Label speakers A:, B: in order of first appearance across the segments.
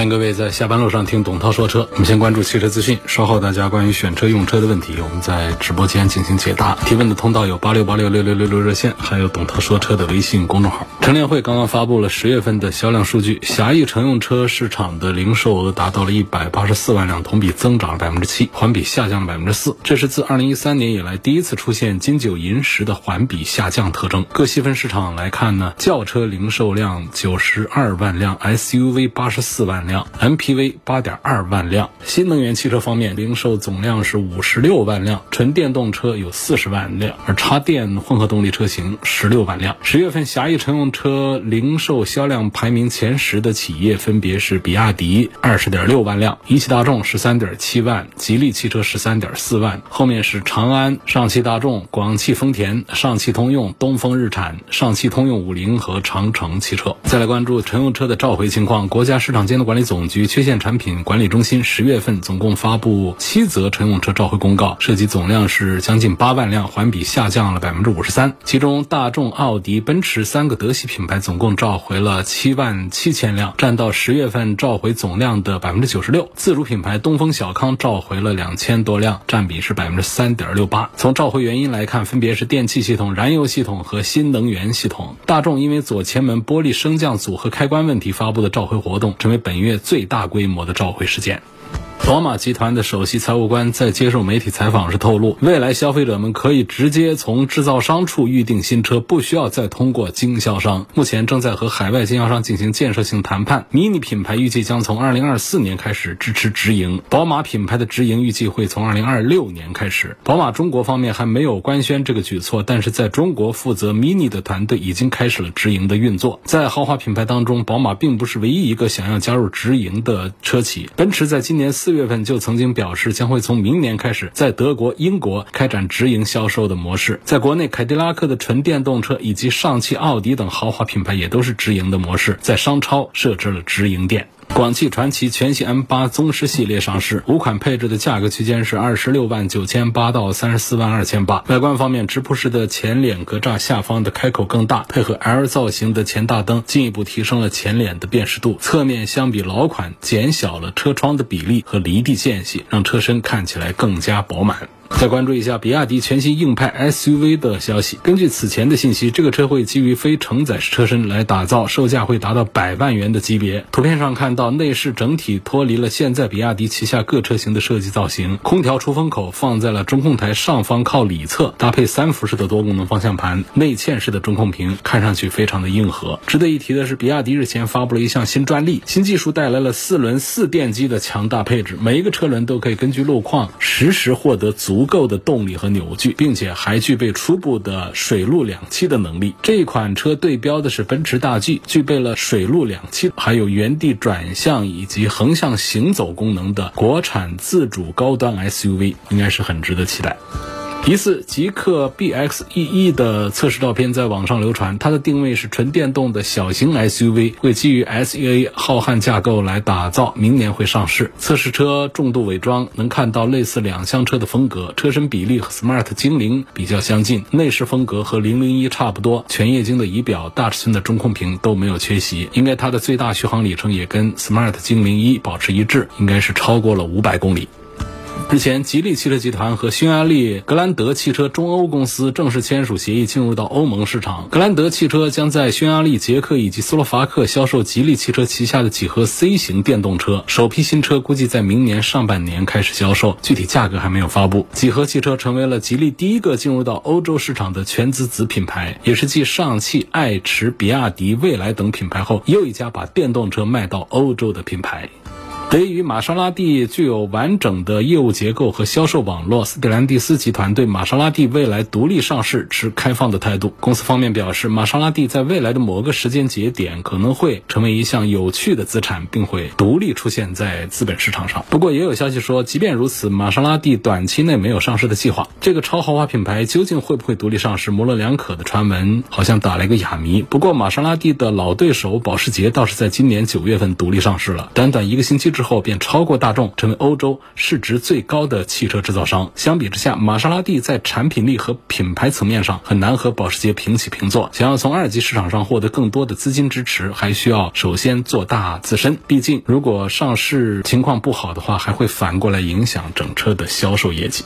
A: 欢迎各位在下班路上听董涛说车。我们先关注汽车资讯，稍后大家关于选车用车的问题，我们在直播间进行解答。提问的通道有八六八六六六六六热线，还有董涛说车的微信公众号。乘联会刚刚发布了十月份的销量数据，狭义乘用车市场的零售额达到了一百八十四万辆，同比增长了百分之七，环比下降了百分之四。这是自二零一三年以来第一次出现金九银十的环比下降特征。各细分市场来看呢，轿车零售量九十二万辆，SUV 八十四万辆。MPV 八点二万辆，新能源汽车方面，零售总量是五十六万辆，纯电动车有四十万辆，而插电混合动力车型十六万辆。十月份狭义乘用车零售销量排名前十的企业分别是比亚迪二十点六万辆，一汽大众十三点七万，吉利汽车十三点四万，后面是长安、上汽大众、广汽丰田、上汽通用、东风日产、上汽通用五菱和长城汽车。再来关注乘用车的召回情况，国家市场监督管理。总局缺陷产品管理中心十月份总共发布七则乘用车召回公告，涉及总量是将近八万辆，环比下降了百分之五十三。其中，大众、奥迪、奔驰三个德系品牌总共召回了七万七千辆，占到十月份召回总量的百分之九十六。自主品牌东风小康召回了两千多辆，占比是百分之三点六八。从召回原因来看，分别是电气系统、燃油系统和新能源系统。大众因为左前门玻璃升降组合开关问题发布的召回活动，成为本月最大规模的召回事件。宝马集团的首席财务官在接受媒体采访时透露，未来消费者们可以直接从制造商处预定新车，不需要再通过经销商。目前正在和海外经销商进行建设性谈判。Mini 品牌预计将从2024年开始支持直营，宝马品牌的直营预计会从2026年开始。宝马中国方面还没有官宣这个举措，但是在中国负责 Mini 的团队已经开始了直营的运作。在豪华品牌当中，宝马并不是唯一一个想要加入直营的车企。奔驰在今年四四。月份就曾经表示将会从明年开始在德国、英国开展直营销售的模式。在国内，凯迪拉克的纯电动车以及上汽、奥迪等豪华品牌也都是直营的模式，在商超设置了直营店。广汽传祺全系 M8 宗师系列上市，五款配置的价格区间是二十六万九千八到三十四万二千八。外观方面，直瀑式的前脸格栅下方的开口更大，配合 L 造型的前大灯，进一步提升了前脸的辨识度。侧面相比老款减小了车窗的比例和离地间隙，让车身看起来更加饱满。再关注一下比亚迪全新硬派 SUV 的消息。根据此前的信息，这个车会基于非承载式车身来打造，售价会达到百万元的级别。图片上看到，内饰整体脱离了现在比亚迪旗下各车型的设计造型，空调出风口放在了中控台上方靠里侧，搭配三辐式的多功能方向盘，内嵌式的中控屏，看上去非常的硬核。值得一提的是，比亚迪日前发布了一项新专利，新技术带来了四轮四电机的强大配置，每一个车轮都可以根据路况实时获得足。足够的动力和扭矩，并且还具备初步的水陆两栖的能力。这款车对标的是奔驰大 G，具备了水陆两栖，还有原地转向以及横向行走功能的国产自主高端 SUV，应该是很值得期待。疑似极氪 BXEE 的测试照片在网上流传，它的定位是纯电动的小型 SUV，会基于 SEA 浩瀚架构来打造，明年会上市。测试车重度伪装，能看到类似两厢车的风格，车身比例和 Smart 精灵比较相近，内饰风格和零零一差不多，全液晶的仪表、大尺寸的中控屏都没有缺席，应该它的最大续航里程也跟 Smart 精灵一保持一致，应该是超过了五百公里。日前，吉利汽车集团和匈牙利格兰德汽车中欧公司正式签署协议，进入到欧盟市场。格兰德汽车将在匈牙利、捷克以及斯洛伐克销售吉利汽车旗下的几何 C 型电动车。首批新车估计在明年上半年开始销售，具体价格还没有发布。几何汽车成为了吉利第一个进入到欧洲市场的全资子品牌，也是继上汽、爱驰、比亚迪、蔚来等品牌后，又一家把电动车卖到欧洲的品牌。得益于玛莎拉蒂具有完整的业务结构和销售网络，斯蒂兰蒂斯集团对玛莎拉蒂未来独立上市持开放的态度。公司方面表示，玛莎拉蒂在未来的某个时间节点可能会成为一项有趣的资产，并会独立出现在资本市场上。不过，也有消息说，即便如此，玛莎拉蒂短期内没有上市的计划。这个超豪华品牌究竟会不会独立上市，模棱两可的传闻好像打了一个哑谜。不过，玛莎拉蒂的老对手保时捷倒是在今年九月份独立上市了，短短一个星期之之后便超过大众，成为欧洲市值最高的汽车制造商。相比之下，玛莎拉蒂在产品力和品牌层面上很难和保时捷平起平坐。想要从二级市场上获得更多的资金支持，还需要首先做大自身。毕竟，如果上市情况不好的话，还会反过来影响整车的销售业绩。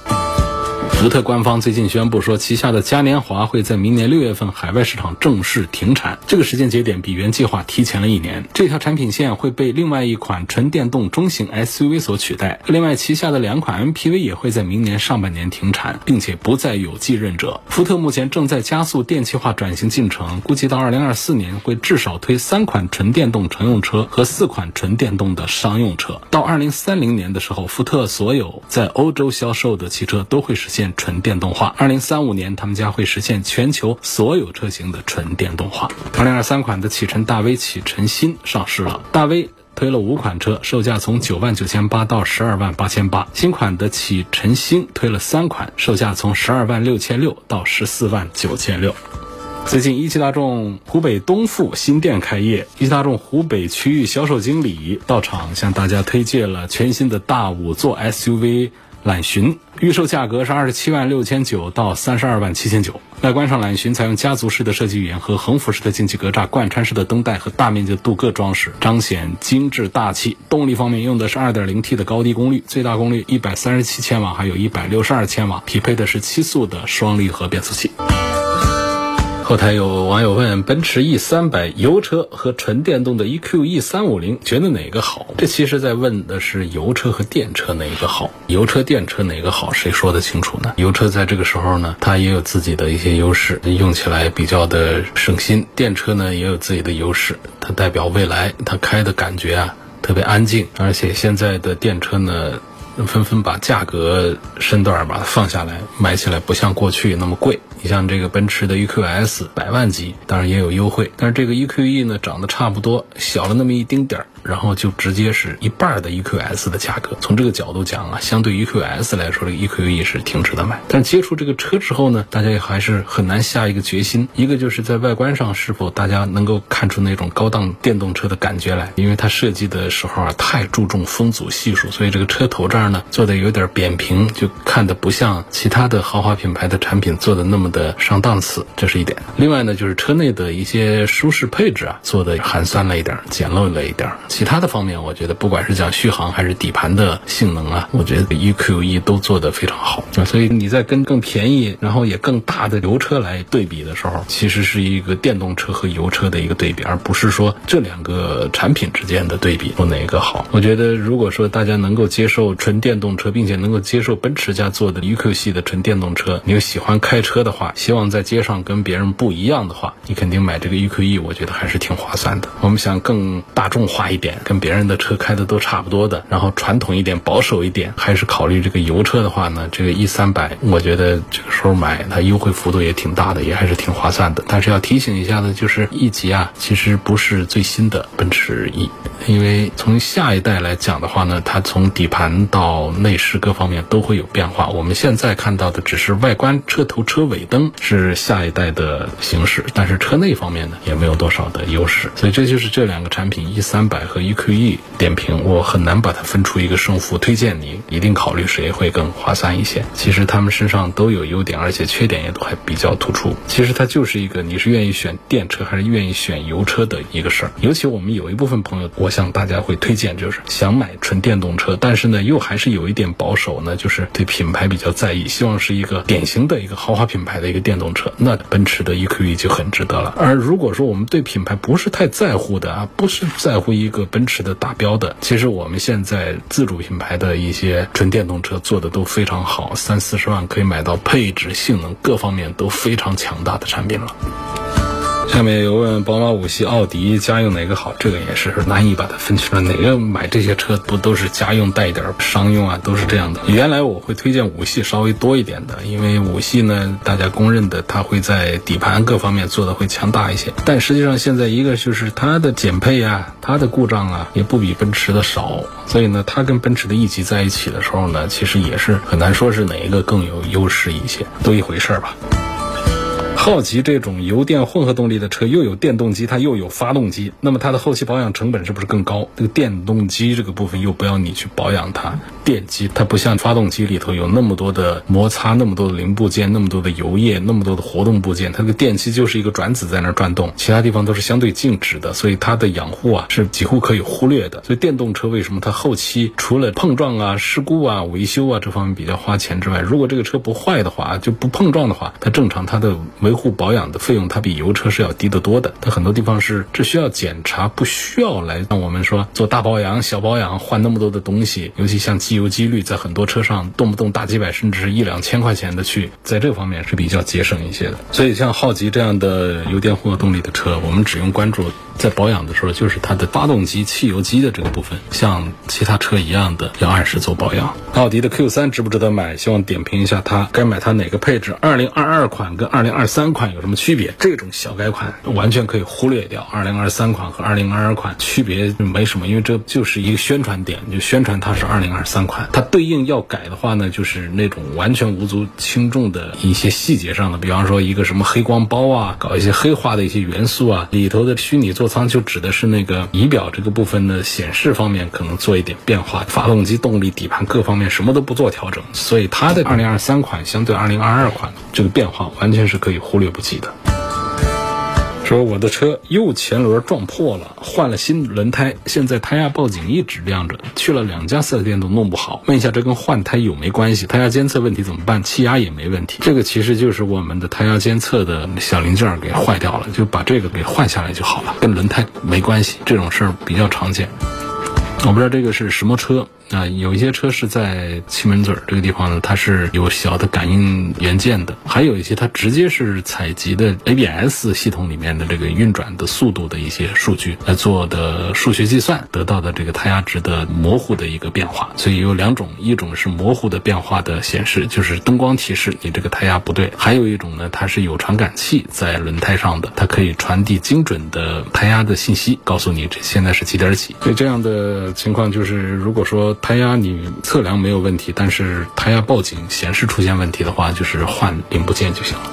A: 福特官方最近宣布说，旗下的嘉年华会在明年六月份海外市场正式停产。这个时间节点比原计划提前了一年。这条产品线会被另外一款纯电动中型 SUV 所取代。另外，旗下的两款 MPV 也会在明年上半年停产，并且不再有继任者。福特目前正在加速电气化转型进程，估计到2024年会至少推三款纯电动乘用车和四款纯电动的商用车。到2030年的时候，福特所有在欧洲销售的汽车都会实现。纯电动化，二零三五年他们将会实现全球所有车型的纯电动化。二零二三款的启辰大 V 启辰新上市了，大 V 推了五款车，售价从九万九千八到十二万八千八。新款的启辰星推了三款，售价从十二万六千六到十四万九千六。最近，一汽大众湖北东富新店开业，一汽大众湖北区域销售经理到场向大家推介了全新的大五座 SUV。揽巡预售价格是二十七万六千九到三十二万七千九。外观上，揽巡采用家族式的设计语言和横幅式的进气格栅、贯穿式的灯带和大面积的镀铬装饰，彰显精致大气。动力方面用的是二点零 T 的高低功率，最大功率一百三十七千瓦，还有一百六十二千瓦，匹配的是七速的双离合变速器。后台有网友问：奔驰 E 三百油车和纯电动的 EQE 三五零，觉得哪个好？这其实在问的是油车和电车哪个好？油车、电车哪个好？谁说得清楚呢？油车在这个时候呢，它也有自己的一些优势，用起来比较的省心；电车呢，也有自己的优势，它代表未来，它开的感觉啊特别安静，而且现在的电车呢。纷纷把价格身段把它放下来，买起来不像过去那么贵。你像这个奔驰的 EQS 百万级，当然也有优惠，但是这个 EQE 呢长得差不多，小了那么一丁点儿。然后就直接是一半的 EQS 的价格。从这个角度讲啊，相对 EQS 来说，这个 EQE 是挺值得买。但接触这个车之后呢，大家也还是很难下一个决心。一个就是在外观上是否大家能够看出那种高档电动车的感觉来，因为它设计的时候啊太注重风阻系数，所以这个车头这儿呢做的有点扁平，就看的不像其他的豪华品牌的产品做的那么的上档次，这是一点。另外呢，就是车内的一些舒适配置啊做的寒酸了一点，简陋了一点。其他的方面，我觉得不管是讲续航还是底盘的性能啊，我觉得 EQE 都做得非常好。所以你在跟更便宜，然后也更大的油车来对比的时候，其实是一个电动车和油车的一个对比，而不是说这两个产品之间的对比，说哪个好。我觉得如果说大家能够接受纯电动车，并且能够接受奔驰家做的 EQ 系的纯电动车，你又喜欢开车的话，希望在街上跟别人不一样的话，你肯定买这个 EQE，我觉得还是挺划算的。我们想更大众化一点。跟别人的车开的都差不多的，然后传统一点、保守一点，还是考虑这个油车的话呢？这个 E 三百，我觉得这个时候买它优惠幅度也挺大的，也还是挺划算的。但是要提醒一下的，就是 E 级啊，其实不是最新的奔驰 E，因为从下一代来讲的话呢，它从底盘到内饰各方面都会有变化。我们现在看到的只是外观、车头、车尾的灯是下一代的形式，但是车内方面呢，也没有多少的优势。所以这就是这两个产品 E 三百。和 EQE 点评，我很难把它分出一个胜负。推荐你一定考虑谁会更划算一些。其实他们身上都有优点，而且缺点也都还比较突出。其实它就是一个你是愿意选电车还是愿意选油车的一个事儿。尤其我们有一部分朋友，我想大家会推荐，就是想买纯电动车，但是呢又还是有一点保守呢，就是对品牌比较在意，希望是一个典型的一个豪华品牌的一个电动车。那奔驰的 EQE 就很值得了。而如果说我们对品牌不是太在乎的啊，不是在乎一个。奔驰的达标的，其实我们现在自主品牌的一些纯电动车做的都非常好，三四十万可以买到配置、性能各方面都非常强大的产品了。下面有问宝马五系、奥迪家用哪个好？这个也是难以把它分出来。哪个买这些车不都是家用带一点商用啊？都是这样的。原来我会推荐五系稍微多一点的，因为五系呢，大家公认的它会在底盘各方面做的会强大一些。但实际上现在一个就是它的减配啊，它的故障啊，也不比奔驰的少。所以呢，它跟奔驰的 E 级在一起的时候呢，其实也是很难说是哪一个更有优势一些，都一回事儿吧。好奇这种油电混合动力的车，又有电动机，它又有发动机，那么它的后期保养成本是不是更高？这个电动机这个部分又不要你去保养它，电机它不像发动机里头有那么多的摩擦，那么多的零部件，那么多的油液，那么多的活动部件，它这个电机就是一个转子在那转动，其他地方都是相对静止的，所以它的养护啊是几乎可以忽略的。所以电动车为什么它后期除了碰撞啊、事故啊、维修啊这方面比较花钱之外，如果这个车不坏的话，就不碰撞的话，它正常它的维护保养的。费用，它比油车是要低得多的。它很多地方是只需要检查，不需要来让我们说做大保养、小保养，换那么多的。东西。尤其像机油机滤，在很多车上动不动大几百，甚至是一两千块钱的。去，在这方面是比较节省一些的。所以像浩吉这样的。油电混合动力的。车，我们只用关注在保养的时候，就是它的发动机、汽油机的这个部分，像其他车一样的要按时做保养。奥迪的 Q 三值不值得买？希望点评一下它，该买它哪个配置？二零二二款跟二零二三款有什么区别？这种小改款完全可以忽略掉。二零二三款和二零二二款区别没什么，因为这就是一个宣传点，就宣传它是二零二三款。它对应要改的话呢，就是那种完全无足轻重的一些细节上的，比方说一个什么黑光包啊，搞一些黑化的一些元素啊，里头的虚拟座舱就指的是那个仪表这个部分的显示方面可能做一点变化，发动机动力、底盘各方面什么都不做调整，所以它的二零二三款相对二零二二款这个变化完全是可以忽略不计的。说我的车右前轮撞破了，换了新轮胎，现在胎压报警一直亮着，去了两家四 S 店都弄不好。问一下，这跟换胎有没关系？胎压监测问题怎么办？气压也没问题，这个其实就是我们的胎压监测的小零件给坏掉了，就把这个给换下来就好了，跟轮胎没关系。这种事儿比较常见。我不知道这个是什么车啊？有一些车是在气门嘴这个地方呢，它是有小的感应元件的；还有一些它直接是采集的 ABS 系统里面的这个运转的速度的一些数据来做的数学计算，得到的这个胎压值的模糊的一个变化。所以有两种，一种是模糊的变化的显示，就是灯光提示你这个胎压不对；还有一种呢，它是有传感器在轮胎上的，它可以传递精准的胎压的信息，告诉你这现在是几点几。所以这样的。情况就是，如果说胎压你测量没有问题，但是胎压报警显示出现问题的话，就是换零部件就行了。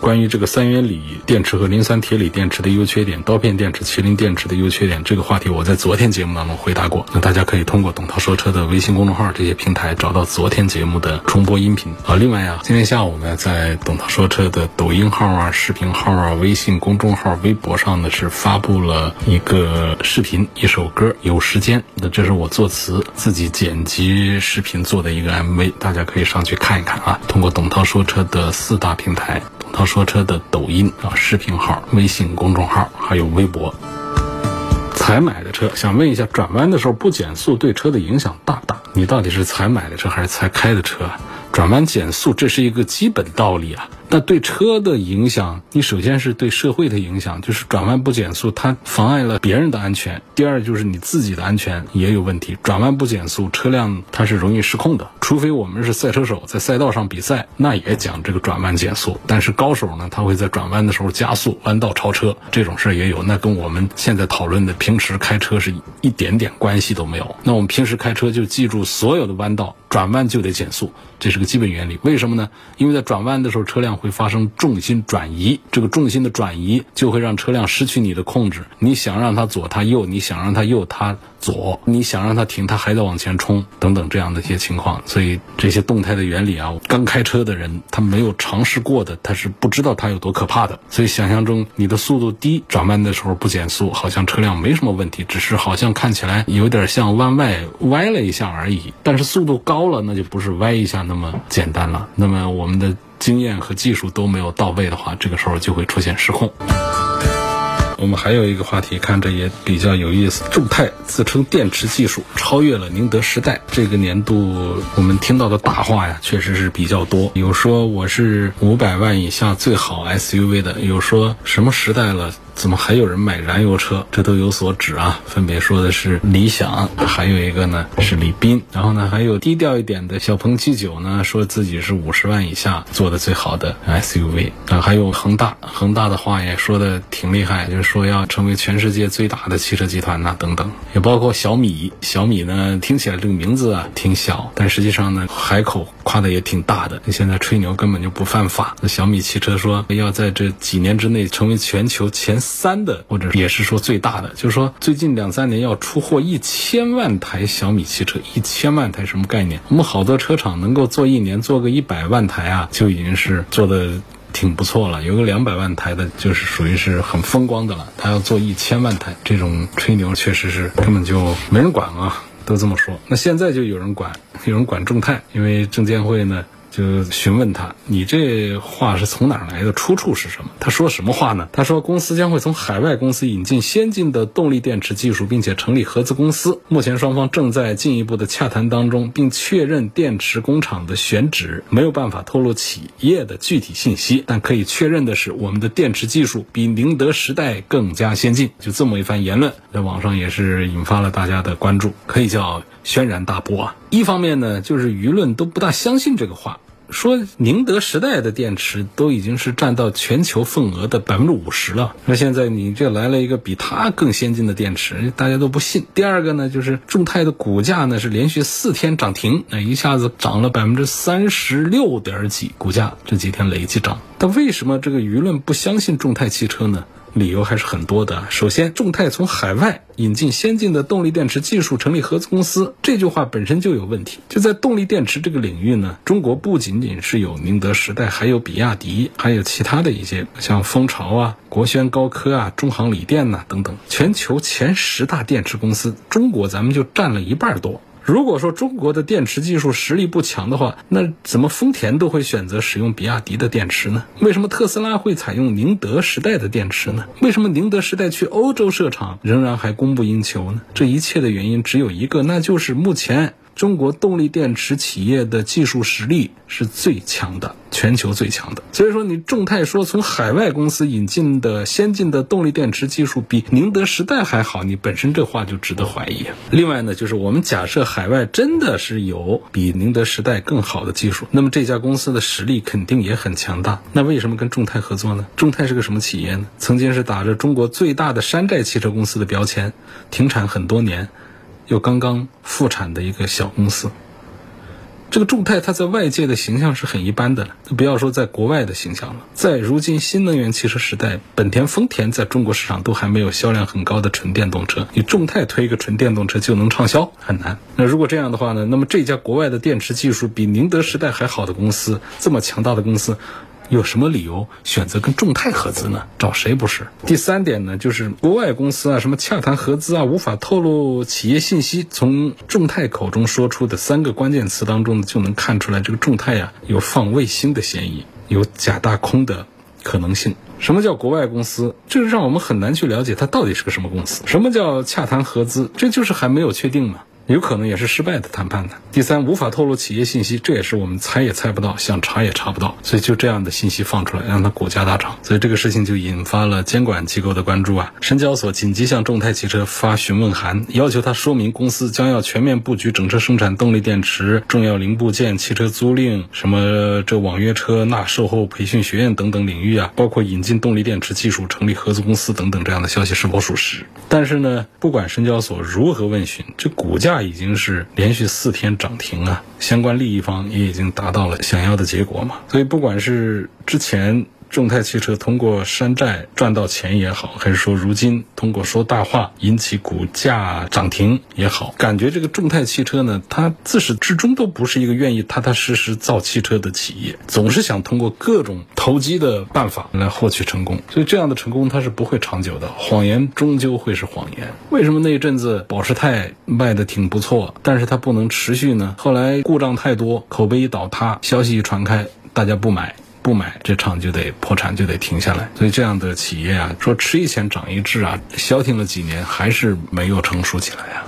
A: 关于这个三元锂电池和磷酸铁锂电池的优缺点，刀片电池、麒麟电池的优缺点，这个话题我在昨天节目当中回答过。那大家可以通过董涛说车的微信公众号这些平台找到昨天节目的重播音频啊。另外啊，今天下午呢，在董涛说车的抖音号啊、视频号啊、微信公众号、微博上呢，是发布了一个视频，一首歌《有时间》。那这是我作词、自己剪辑视频做的一个 MV，大家可以上去看一看啊。通过董涛说车的四大平台。他说车的抖音啊视频号、微信公众号还有微博。才买的车，想问一下，转弯的时候不减速对车的影响大不大？你到底是才买的车还是才开的车？转弯减速这是一个基本道理啊。那对车的影响，你首先是对社会的影响，就是转弯不减速，它妨碍了别人的安全。第二就是你自己的安全也有问题。转弯不减速，车辆它是容易失控的。除非我们是赛车手，在赛道上比赛，那也讲这个转弯减速。但是高手呢，他会在转弯的时候加速，弯道超车，这种事儿也有。那跟我们现在讨论的平时开车是一点点关系都没有。那我们平时开车就记住，所有的弯道转弯就得减速，这是个基本原理。为什么呢？因为在转弯的时候，车辆会发生重心转移，这个重心的转移就会让车辆失去你的控制。你想让它左，它右；你想让它右，它左；你想让它停，它还在往前冲，等等这样的一些情况。所以这些动态的原理啊，刚开车的人他没有尝试过的，他是不知道它有多可怕的。所以想象中你的速度低，转弯的时候不减速，好像车辆没什么问题，只是好像看起来有点像弯外歪了一下而已。但是速度高了，那就不是歪一下那么简单了。那么我们的。经验和技术都没有到位的话，这个时候就会出现失控。我们还有一个话题，看着也比较有意思。众泰自称电池技术超越了宁德时代。这个年度我们听到的大话呀，确实是比较多。有说我是五百万以下最好 SUV 的，有说什么时代了。怎么还有人买燃油车？这都有所指啊，分别说的是理想，还有一个呢是李斌，然后呢还有低调一点的小鹏 G 九呢，说自己是五十万以下做的最好的 SUV 啊，还有恒大，恒大的话也说的挺厉害，就是说要成为全世界最大的汽车集团呐等等，也包括小米，小米呢听起来这个名字啊挺小，但实际上呢海口夸的也挺大的，现在吹牛根本就不犯法。那小米汽车说要在这几年之内成为全球前。三的，或者也是说最大的，就是说最近两三年要出货一千万台小米汽车，一千万台什么概念？我们好多车厂能够做一年做个一百万台啊，就已经是做的挺不错了。有个两百万台的，就是属于是很风光的了。他要做一千万台，这种吹牛确实是根本就没人管啊，都这么说。那现在就有人管，有人管众泰，因为证监会呢。就询问他，你这话是从哪儿来的？出处是什么？他说什么话呢？他说公司将会从海外公司引进先进的动力电池技术，并且成立合资公司。目前双方正在进一步的洽谈当中，并确认电池工厂的选址，没有办法透露企业的具体信息。但可以确认的是，我们的电池技术比宁德时代更加先进。就这么一番言论，在网上也是引发了大家的关注，可以叫。轩然大波啊！一方面呢，就是舆论都不大相信这个话，说宁德时代的电池都已经是占到全球份额的百分之五十了。那现在你这来了一个比它更先进的电池，大家都不信。第二个呢，就是众泰的股价呢是连续四天涨停，那一下子涨了百分之三十六点几，股价这几天累计涨。但为什么这个舆论不相信众泰汽车呢？理由还是很多的。首先，众泰从海外引进先进的动力电池技术，成立合资公司，这句话本身就有问题。就在动力电池这个领域呢，中国不仅仅是有宁德时代，还有比亚迪，还有其他的一些像蜂巢啊、国轩高科啊、中航锂电呐等等，全球前十大电池公司，中国咱们就占了一半多。如果说中国的电池技术实力不强的话，那怎么丰田都会选择使用比亚迪的电池呢？为什么特斯拉会采用宁德时代的电池呢？为什么宁德时代去欧洲设厂仍然还供不应求呢？这一切的原因只有一个，那就是目前。中国动力电池企业的技术实力是最强的，全球最强的。所以说，你众泰说从海外公司引进的先进的动力电池技术比宁德时代还好，你本身这话就值得怀疑。另外呢，就是我们假设海外真的是有比宁德时代更好的技术，那么这家公司的实力肯定也很强大。那为什么跟众泰合作呢？众泰是个什么企业呢？曾经是打着中国最大的山寨汽车公司的标签，停产很多年。又刚刚复产的一个小公司，这个众泰它在外界的形象是很一般的了，不要说在国外的形象了，在如今新能源汽车时代，本田、丰田在中国市场都还没有销量很高的纯电动车，你众泰推一个纯电动车就能畅销，很难。那如果这样的话呢？那么这家国外的电池技术比宁德时代还好的公司，这么强大的公司。有什么理由选择跟众泰合资呢？找谁不是？第三点呢，就是国外公司啊，什么洽谈合资啊，无法透露企业信息。从众泰口中说出的三个关键词当中呢，就能看出来，这个众泰呀有放卫星的嫌疑，有假大空的可能性。什么叫国外公司？这让我们很难去了解它到底是个什么公司。什么叫洽谈合资？这就是还没有确定嘛。有可能也是失败的谈判的。第三，无法透露企业信息，这也是我们猜也猜不到，想查也查不到。所以就这样的信息放出来，让它股价大涨。所以这个事情就引发了监管机构的关注啊。深交所紧急向众泰汽车发询问函，要求他说明公司将要全面布局整车生产、动力电池、重要零部件、汽车租赁、什么这网约车、那售后培训学院等等领域啊，包括引进动力电池技术、成立合资公司等等这样的消息是否属实？但是呢，不管深交所如何问询，这股价。已经是连续四天涨停啊，相关利益方也已经达到了想要的结果嘛，所以不管是之前。众泰汽车通过山寨赚到钱也好，还是说如今通过说大话引起股价涨停也好，感觉这个众泰汽车呢，它自始至终都不是一个愿意踏踏实实造汽车的企业，总是想通过各种投机的办法来获取成功。所以这样的成功它是不会长久的，谎言终究会是谎言。为什么那一阵子保时泰卖的挺不错，但是它不能持续呢？后来故障太多，口碑一倒塌，消息一传开，大家不买。不买，这厂就得破产，就得停下来。所以这样的企业啊，说吃一堑长一智啊，消停了几年，还是没有成熟起来呀。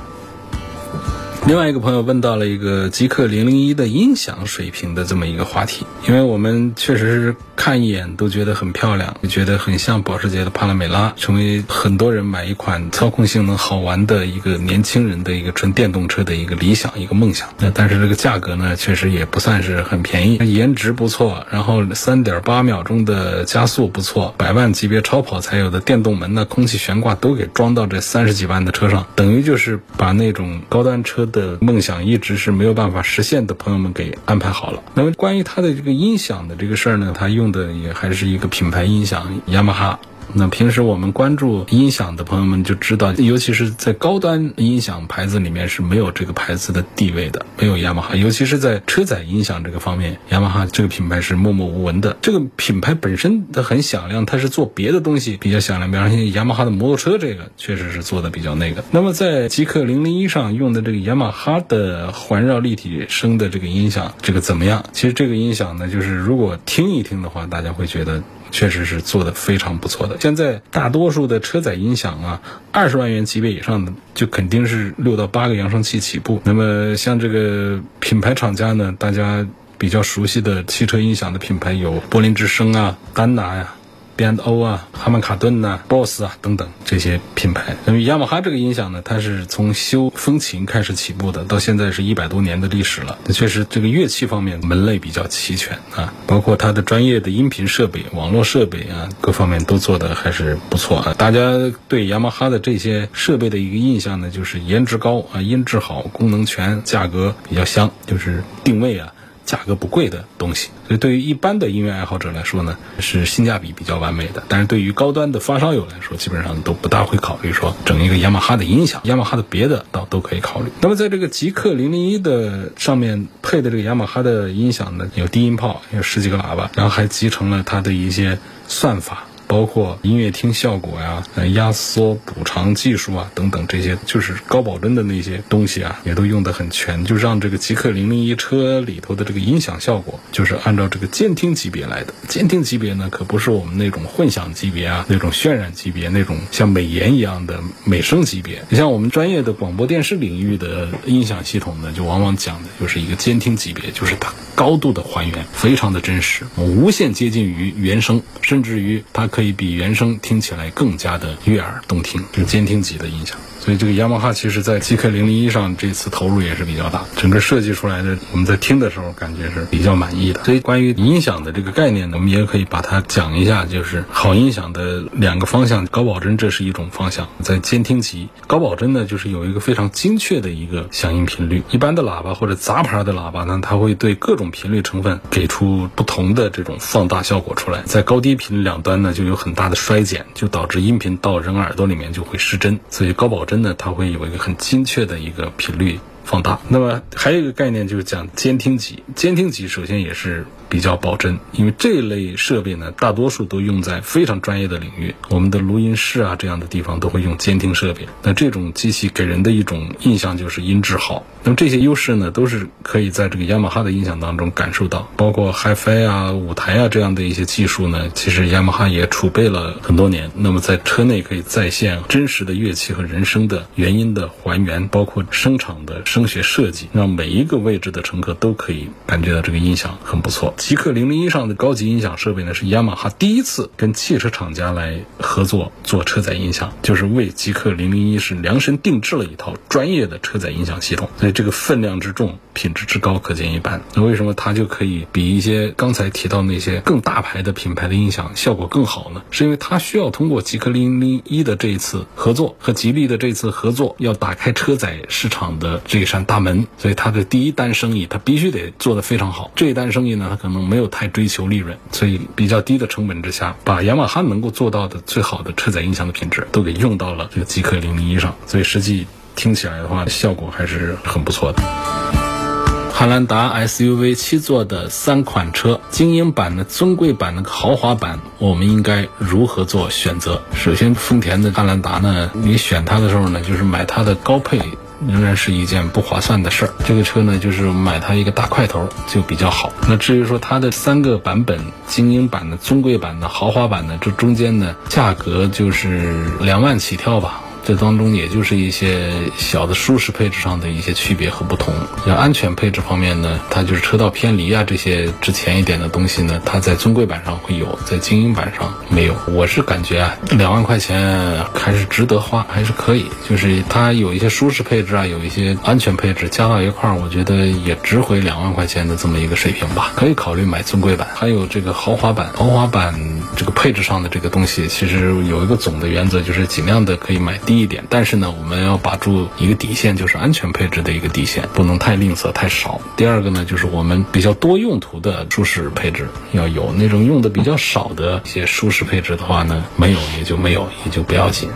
A: 另外一个朋友问到了一个极客零零一的音响水平的这么一个话题，因为我们确实是看一眼都觉得很漂亮，觉得很像保时捷的帕拉梅拉，成为很多人买一款操控性能好玩的一个年轻人的一个纯电动车的一个理想、一个梦想。那但是这个价格呢，确实也不算是很便宜，颜值不错，然后三点八秒钟的加速不错，百万级别超跑才有的电动门呢、空气悬挂都给装到这三十几万的车上，等于就是把那种高端车。的梦想一直是没有办法实现的朋友们给安排好了。那么关于它的这个音响的这个事儿呢，它用的也还是一个品牌音响，雅马哈。那平时我们关注音响的朋友们就知道，尤其是在高端音响牌子里面是没有这个牌子的地位的，没有雅马哈。尤其是在车载音响这个方面，雅马哈这个品牌是默默无闻的。这个品牌本身它很响亮，它是做别的东西比较响亮，比方说雅马哈的摩托车这个确实是做的比较那个。那么在极氪零零一上用的这个雅马哈的环绕立体声的这个音响，这个怎么样？其实这个音响呢，就是如果听一听的话，大家会觉得。确实是做的非常不错的。现在大多数的车载音响啊，二十万元级别以上的就肯定是六到八个扬声器起步。那么像这个品牌厂家呢，大家比较熟悉的汽车音响的品牌有柏林之声啊、丹拿呀。B&O 啊，哈曼卡顿呐，BOSS 啊等等这些品牌。那么雅马哈这个音响呢，它是从修风琴开始起步的，到现在是一百多年的历史了。确实这个乐器方面门类比较齐全啊，包括它的专业的音频设备、网络设备啊，各方面都做的还是不错啊。大家对雅马哈的这些设备的一个印象呢，就是颜值高啊，音质好，功能全，价格比较香，就是定位啊。价格不贵的东西，所以对于一般的音乐爱好者来说呢，是性价比比较完美的。但是对于高端的发烧友来说，基本上都不大会考虑说整一个雅马哈的音响，雅马哈的别的倒都可以考虑。那么在这个极客零零一的上面配的这个雅马哈的音响呢，有低音炮，有十几个喇叭，然后还集成了它的一些算法。包括音乐厅效果呀、压缩补偿技术啊等等这些，就是高保真的那些东西啊，也都用得很全，就让这个极客零零一车里头的这个音响效果，就是按照这个监听级别来的。监听级别呢，可不是我们那种混响级别啊，那种渲染级别，那种像美颜一样的美声级别。你像我们专业的广播电视领域的音响系统呢，就往往讲的就是一个监听级别，就是它高度的还原，非常的真实，无限接近于原声，甚至于它可。可以比原声听起来更加的悦耳动听，是监听级的音响。所以这个雅马哈其实在 GK 零零一上这次投入也是比较大，整个设计出来的我们在听的时候感觉是比较满意的。所以关于音响的这个概念呢，我们也可以把它讲一下，就是好音响的两个方向，高保真这是一种方向，在监听级高保真呢就是有一个非常精确的一个响应频率。一般的喇叭或者杂牌的喇叭呢，它会对各种频率成分给出不同的这种放大效果出来，在高低频两端呢就有很大的衰减，就导致音频到人耳朵里面就会失真。所以高保。真那，它会有一个很精确的一个频率放大。那么还有一个概念就是讲监听级，监听级首先也是。比较保真，因为这类设备呢，大多数都用在非常专业的领域，我们的录音室啊这样的地方都会用监听设备。那这种机器给人的一种印象就是音质好。那么这些优势呢，都是可以在这个雅马哈的音响当中感受到，包括 HiFi 啊、舞台啊这样的一些技术呢，其实雅马哈也储备了很多年。那么在车内可以再现真实的乐器和人声的原音的还原，包括声场的声学设计，让每一个位置的乘客都可以感觉到这个音响很不错。极客零零一上的高级音响设备呢，是雅马哈第一次跟汽车厂家来合作做车载音响，就是为极客零零一是量身定制了一套专业的车载音响系统，所以这个分量之重、品质之高可见一斑。那为什么它就可以比一些刚才提到那些更大牌的品牌的音响效果更好呢？是因为它需要通过极客零零一的这一次合作和吉利的这次合作，要打开车载市场的这一扇大门，所以它的第一单生意它必须得做得非常好。这一单生意呢，它可能没有太追求利润，所以比较低的成本之下，把雅马哈能够做到的最好的车载音响的品质都给用到了这个极客零零一上，所以实际听起来的话，效果还是很不错的。汉兰达 SUV 七座的三款车，精英版的、尊贵版的、豪华版，我们应该如何做选择？首先，丰田的汉兰达呢，你选它的时候呢，就是买它的高配。仍然是一件不划算的事儿。这个车呢，就是买它一个大块头就比较好。那至于说它的三个版本，精英版的、尊贵版的、豪华版的，这中间呢，价格就是两万起跳吧。这当中也就是一些小的舒适配置上的一些区别和不同。像安全配置方面呢，它就是车道偏离啊这些值钱一点的东西呢，它在尊贵版上会有，在精英版上没有。我是感觉啊，两万块钱还是值得花，还是可以。就是它有一些舒适配置啊，有一些安全配置加到一块儿，我觉得也值回两万块钱的这么一个水平吧。可以考虑买尊贵版，还有这个豪华版。豪华版这个配置上的这个东西，其实有一个总的原则，就是尽量的可以买。低一点，但是呢，我们要把住一个底线，就是安全配置的一个底线，不能太吝啬太少。第二个呢，就是我们比较多用途的舒适配置要有，那种用的比较少的一些舒适配置的话呢，没有也就没有，也就不要紧。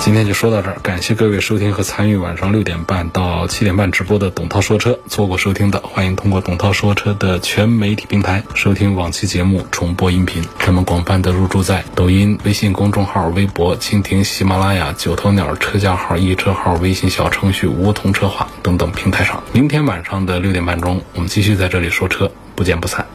A: 今天就说到这儿，感谢各位收听和参与晚上六点半到七点半直播的董涛说车。错过收听的，欢迎通过董涛说车的全媒体平台收听往期节目重播音频。他们广泛的入驻在抖音、微信公众号、微博、蜻蜓、喜马拉雅、九头鸟车架号、易车号、微信小程序、梧桐车话等等平台上。明天晚上的六点半钟，我们继续在这里说车，不见不散。